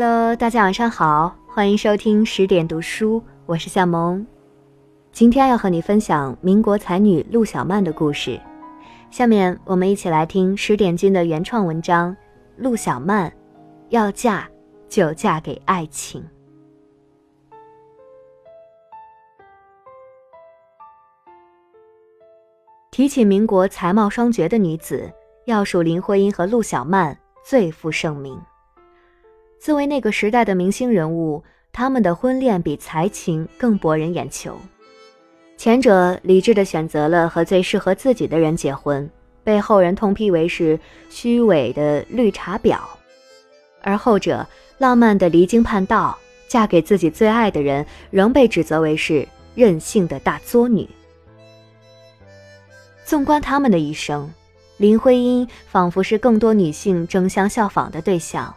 Hello，大家晚上好，欢迎收听十点读书，我是夏萌。今天要和你分享民国才女陆小曼的故事。下面我们一起来听十点君的原创文章《陆小曼要嫁就嫁给爱情》。提起民国才貌双绝的女子，要数林徽因和陆小曼最负盛名。作为那个时代的明星人物，他们的婚恋比才情更博人眼球。前者理智地选择了和最适合自己的人结婚，被后人痛批为是虚伪的绿茶婊；而后者浪漫的离经叛道，嫁给自己最爱的人，仍被指责为是任性的大作女。纵观他们的一生，林徽因仿佛是更多女性争相效仿的对象。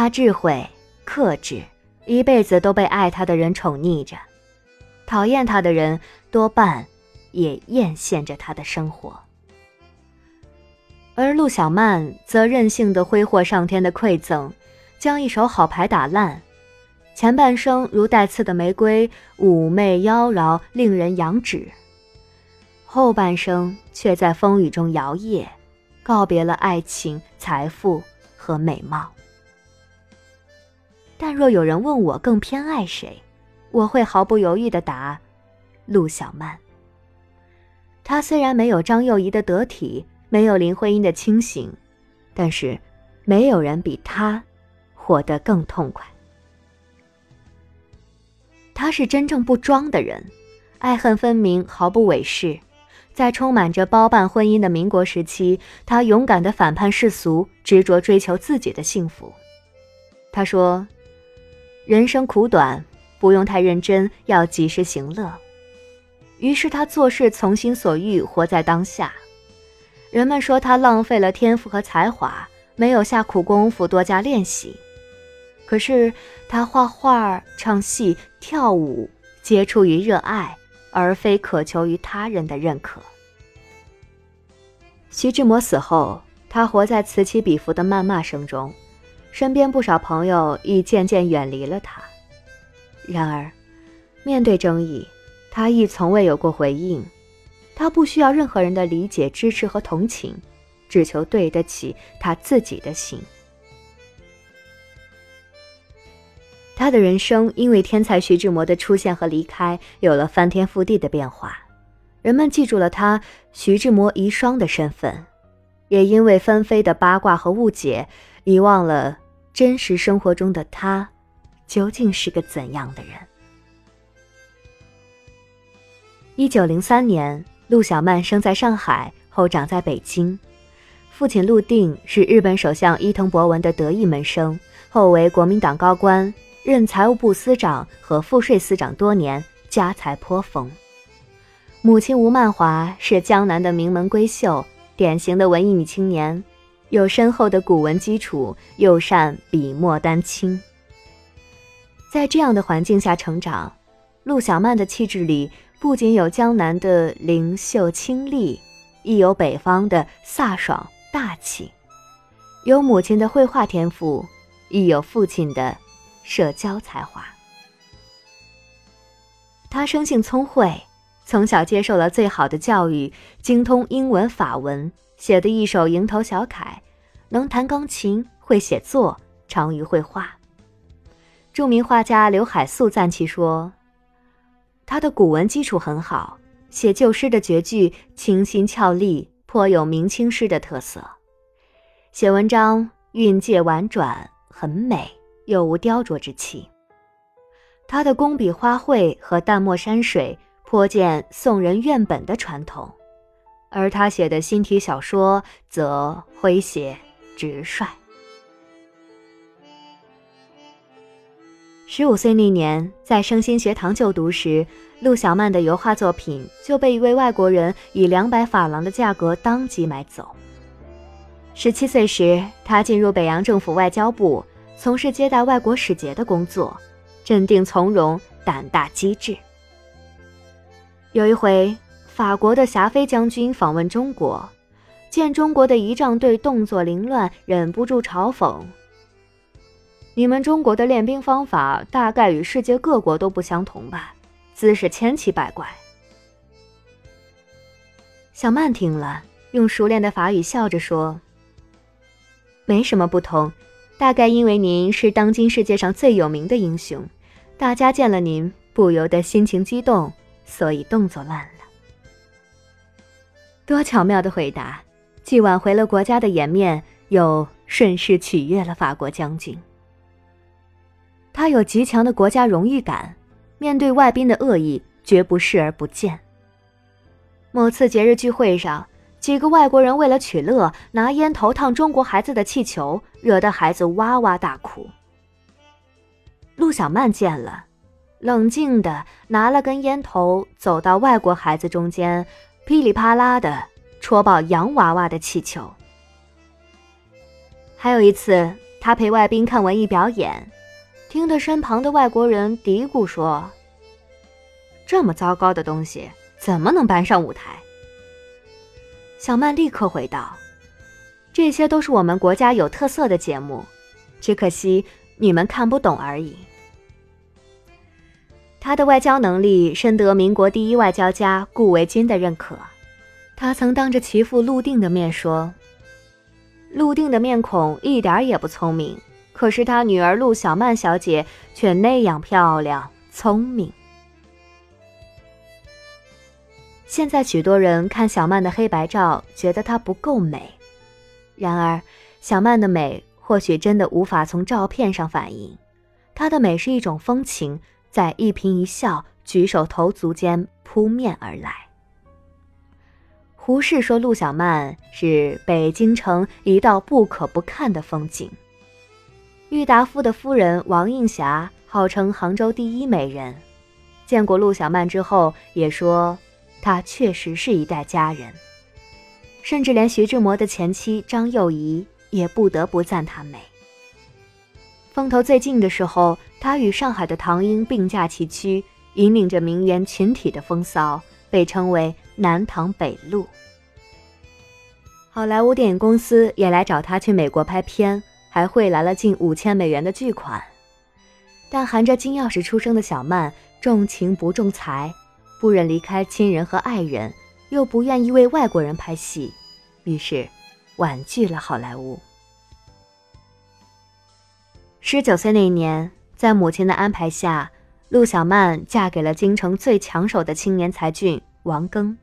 她智慧、克制，一辈子都被爱她的人宠溺着。讨厌他的人多半也艳羡着他的生活，而陆小曼则任性的挥霍上天的馈赠，将一手好牌打烂。前半生如带刺的玫瑰，妩媚妖娆，令人仰止；后半生却在风雨中摇曳，告别了爱情、财富和美貌。但若有人问我更偏爱谁？我会毫不犹豫地答：陆小曼。她虽然没有张幼仪的得体，没有林徽因的清醒，但是没有人比她活得更痛快。她是真正不装的人，爱恨分明，毫不伪饰。在充满着包办婚姻的民国时期，她勇敢地反叛世俗，执着追求自己的幸福。她说：“人生苦短。”不用太认真，要及时行乐。于是他做事从心所欲，活在当下。人们说他浪费了天赋和才华，没有下苦功夫多加练习。可是他画画、唱戏、跳舞，皆出于热爱，而非渴求于他人的认可。徐志摩死后，他活在此起彼伏的谩骂声中，身边不少朋友亦渐渐远离了他。然而，面对争议，他亦从未有过回应。他不需要任何人的理解、支持和同情，只求对得起他自己的心。他的人生因为天才徐志摩的出现和离开，有了翻天覆地的变化。人们记住了他徐志摩遗孀的身份，也因为纷飞的八卦和误解，遗忘了真实生活中的他。究竟是个怎样的人？一九零三年，陆小曼生在上海，后长在北京。父亲陆定是日本首相伊藤博文的得意门生，后为国民党高官，任财务部司长和赋税司长多年，家财颇丰。母亲吴曼华是江南的名门闺秀，典型的文艺女青年，有深厚的古文基础，又善笔墨丹青。在这样的环境下成长，陆小曼的气质里不仅有江南的灵秀清丽，亦有北方的飒爽大气，有母亲的绘画天赋，亦有父亲的社交才华。她生性聪慧，从小接受了最好的教育，精通英文法文，写的一手蝇头小楷，能弹钢琴，会写作，长于绘画。著名画家刘海粟赞其说：“他的古文基础很好，写旧诗的绝句清新俏丽，颇有明清诗的特色。写文章韵介婉转，很美，又无雕琢之气。他的工笔花卉和淡墨山水颇见宋人院本的传统，而他写的新体小说则诙谐直率。”十五岁那年，在圣心学堂就读时，陆小曼的油画作品就被一位外国人以两百法郎的价格当即买走。十七岁时，他进入北洋政府外交部，从事接待外国使节的工作，镇定从容，胆大机智。有一回，法国的霞飞将军访问中国，见中国的仪仗队动作凌乱，忍不住嘲讽。你们中国的练兵方法大概与世界各国都不相同吧？姿势千奇百怪。”小曼听了，用熟练的法语笑着说：“没什么不同，大概因为您是当今世界上最有名的英雄，大家见了您不由得心情激动，所以动作乱了。”多巧妙的回答，既挽回了国家的颜面，又顺势取悦了法国将军。他有极强的国家荣誉感，面对外宾的恶意，绝不视而不见。某次节日聚会上，几个外国人为了取乐，拿烟头烫中国孩子的气球，惹得孩子哇哇大哭。陆小曼见了，冷静的拿了根烟头，走到外国孩子中间，噼里啪啦的戳爆洋娃娃的气球。还有一次，他陪外宾看文艺表演，听得身旁的外国人嘀咕说：“这么糟糕的东西。”怎么能搬上舞台？小曼立刻回道：“这些都是我们国家有特色的节目，只可惜你们看不懂而已。”他的外交能力深得民国第一外交家顾维钧的认可。他曾当着其父陆定的面说：“陆定的面孔一点也不聪明，可是他女儿陆小曼小姐却那样漂亮、聪明。”现在许多人看小曼的黑白照，觉得她不够美。然而，小曼的美或许真的无法从照片上反映，她的美是一种风情，在一颦一笑、举手投足间扑面而来。胡适说陆小曼是北京城一道不可不看的风景。郁达夫的夫人王映霞号称杭州第一美人，见过陆小曼之后也说。她确实是一代佳人，甚至连徐志摩的前妻张幼仪也不得不赞她美。风头最劲的时候，他与上海的唐英并驾齐驱，引领着名媛群体的风骚，被称为“南唐北陆”。好莱坞电影公司也来找他去美国拍片，还汇来了近五千美元的巨款。但含着金钥匙出生的小曼，重情不重财。不忍离开亲人和爱人，又不愿意为外国人拍戏，于是婉拒了好莱坞。十九岁那年，在母亲的安排下，陆小曼嫁给了京城最抢手的青年才俊王庚。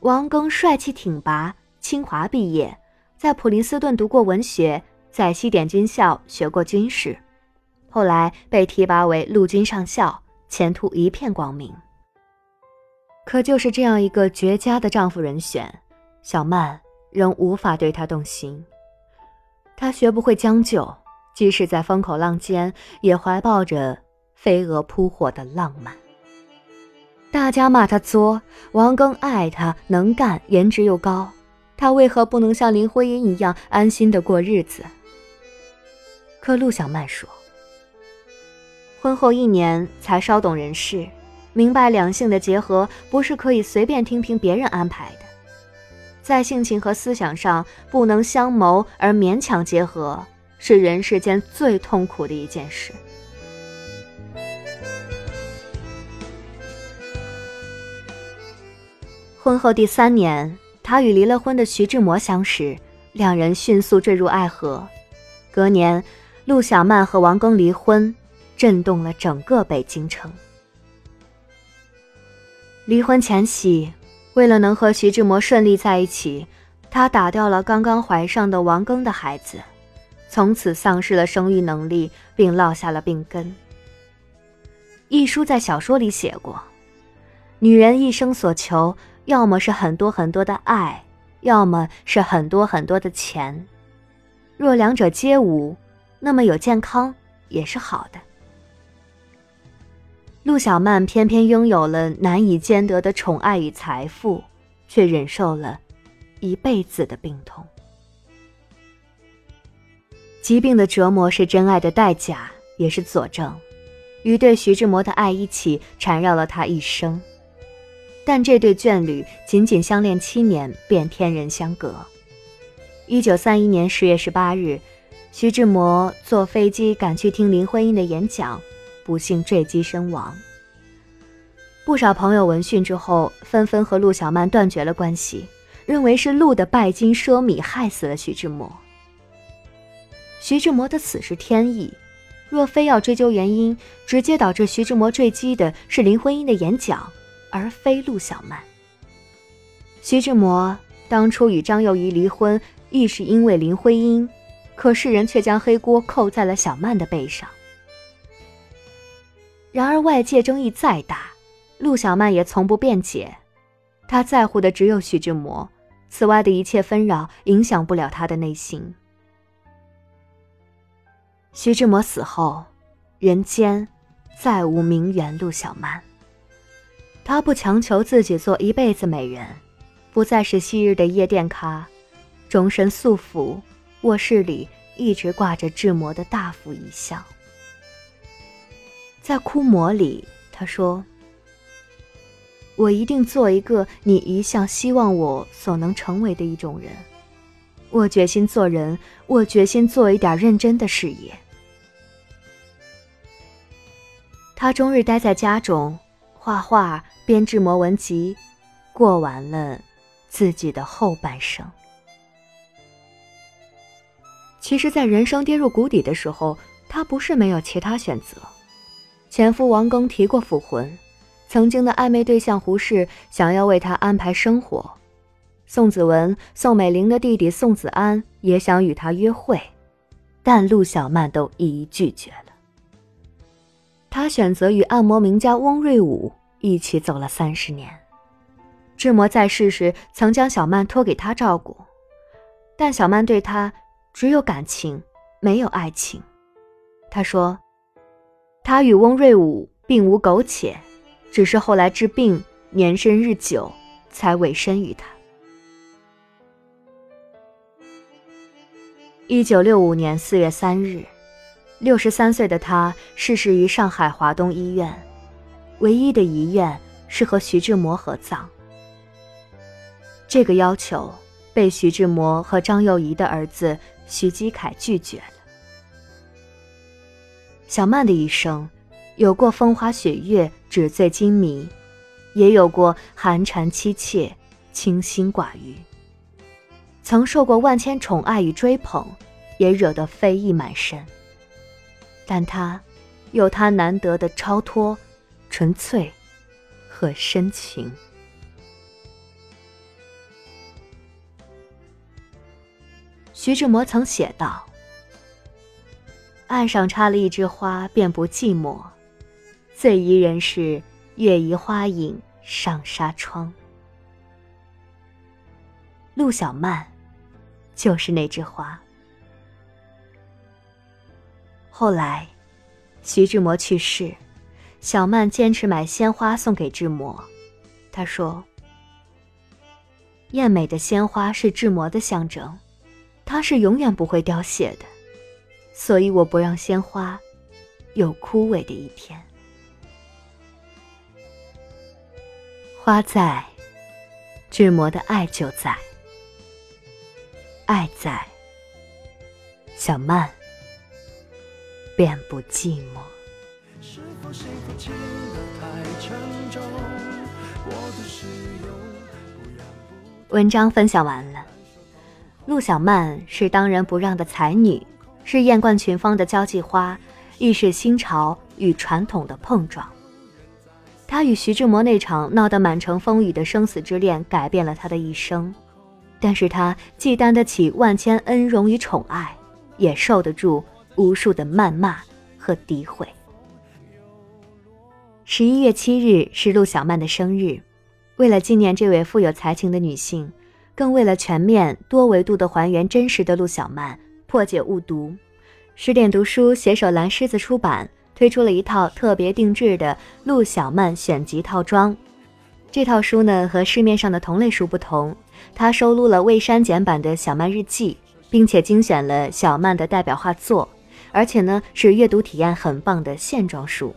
王庚帅气挺拔，清华毕业，在普林斯顿读过文学，在西点军校学过军事，后来被提拔为陆军上校，前途一片光明。可就是这样一个绝佳的丈夫人选，小曼仍无法对他动心。她学不会将就，即使在风口浪尖，也怀抱着飞蛾扑火的浪漫。大家骂她作，王庚爱她，能干，颜值又高，她为何不能像林徽因一样安心的过日子？可陆小曼说，婚后一年才稍懂人事。明白两性的结合不是可以随便听凭别人安排的，在性情和思想上不能相谋而勉强结合，是人世间最痛苦的一件事。婚后第三年，他与离了婚的徐志摩相识，两人迅速坠入爱河。隔年，陆小曼和王庚离婚，震动了整个北京城。离婚前夕，为了能和徐志摩顺利在一起，她打掉了刚刚怀上的王庚的孩子，从此丧失了生育能力，并落下了病根。一书在小说里写过：女人一生所求，要么是很多很多的爱，要么是很多很多的钱。若两者皆无，那么有健康也是好的。陆小曼偏偏拥有了难以兼得的宠爱与财富，却忍受了一辈子的病痛。疾病的折磨是真爱的代价，也是佐证。与对徐志摩的爱一起缠绕了他一生，但这对眷侣仅仅相恋七年，便天人相隔。一九三一年十月十八日，徐志摩坐飞机赶去听林徽因的演讲，不幸坠机身亡。不少朋友闻讯之后，纷纷和陆小曼断绝了关系，认为是陆的拜金奢靡害死了徐志摩。徐志摩的死是天意，若非要追究原因，直接导致徐志摩坠机的是林徽因的演讲，而非陆小曼。徐志摩当初与张幼仪离婚，亦是因为林徽因，可世人却将黑锅扣在了小曼的背上。然而外界争议再大，陆小曼也从不辩解，她在乎的只有徐志摩，此外的一切纷扰影响不了她的内心。徐志摩死后，人间再无名媛陆小曼。她不强求自己做一辈子美人，不再是昔日的夜店咖，终身素服，卧室里一直挂着志摩的大幅遗像。在枯魔里，他说：“我一定做一个你一向希望我所能成为的一种人。我决心做人，我决心做一点认真的事业。”他终日待在家中，画画、编制魔文集，过完了自己的后半生。其实，在人生跌入谷底的时候，他不是没有其他选择。前夫王庚提过复婚，曾经的暧昧对象胡适想要为他安排生活，宋子文、宋美龄的弟弟宋子安也想与他约会，但陆小曼都一一拒绝。他选择与按摩名家翁瑞武一起走了三十年。志摩在世时曾将小曼托给他照顾，但小曼对他只有感情，没有爱情。他说：“他与翁瑞武并无苟且，只是后来治病年深日久，才委身于他。”一九六五年四月三日。六十三岁的他逝世于上海华东医院，唯一的遗愿是和徐志摩合葬。这个要求被徐志摩和张幼仪的儿子徐基凯拒绝了。小曼的一生，有过风花雪月、纸醉金迷，也有过寒蝉凄切、清心寡欲。曾受过万千宠爱与追捧，也惹得非议满身。但他有他难得的超脱、纯粹和深情。徐志摩曾写道：“岸上插了一枝花，便不寂寞；最宜人是月移花影上纱窗。”陆小曼就是那枝花。后来，徐志摩去世，小曼坚持买鲜花送给志摩。她说：“艳美的鲜花是志摩的象征，它是永远不会凋谢的，所以我不让鲜花有枯萎的一天。花在，志摩的爱就在，爱在，小曼。”便不寂寞。文章分享完了。陆小曼是当仁不让的才女，是艳冠群芳的交际花，亦是新潮与传统的碰撞。她与徐志摩那场闹得满城风雨的生死之恋，改变了她的一生。但是她既担得起万千恩荣与宠爱，也受得住。无数的谩骂和诋毁。十一月七日是陆小曼的生日，为了纪念这位富有才情的女性，更为了全面多维度的还原真实的陆小曼，破解误读，十点读书携手蓝狮子出版推出了一套特别定制的陆小曼选集套装。这套书呢和市面上的同类书不同，它收录了未删减版的小曼日记，并且精选了小曼的代表画作。而且呢，是阅读体验很棒的线装书。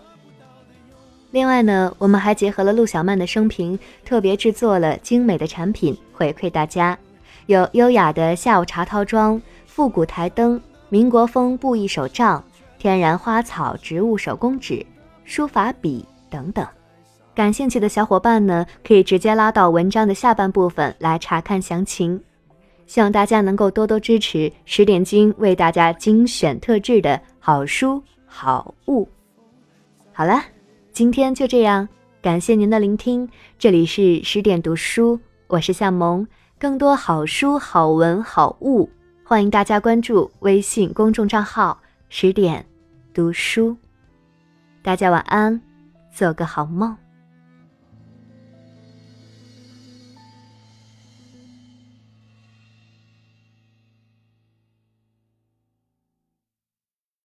另外呢，我们还结合了陆小曼的生平，特别制作了精美的产品回馈大家，有优雅的下午茶套装、复古台灯、民国风布艺手账、天然花草植物手工纸、书法笔等等。感兴趣的小伙伴呢，可以直接拉到文章的下半部分来查看详情。希望大家能够多多支持十点君为大家精选特制的好书好物。好了，今天就这样，感谢您的聆听。这里是十点读书，我是向萌。更多好书、好文、好物，欢迎大家关注微信公众账号“十点读书”。大家晚安，做个好梦。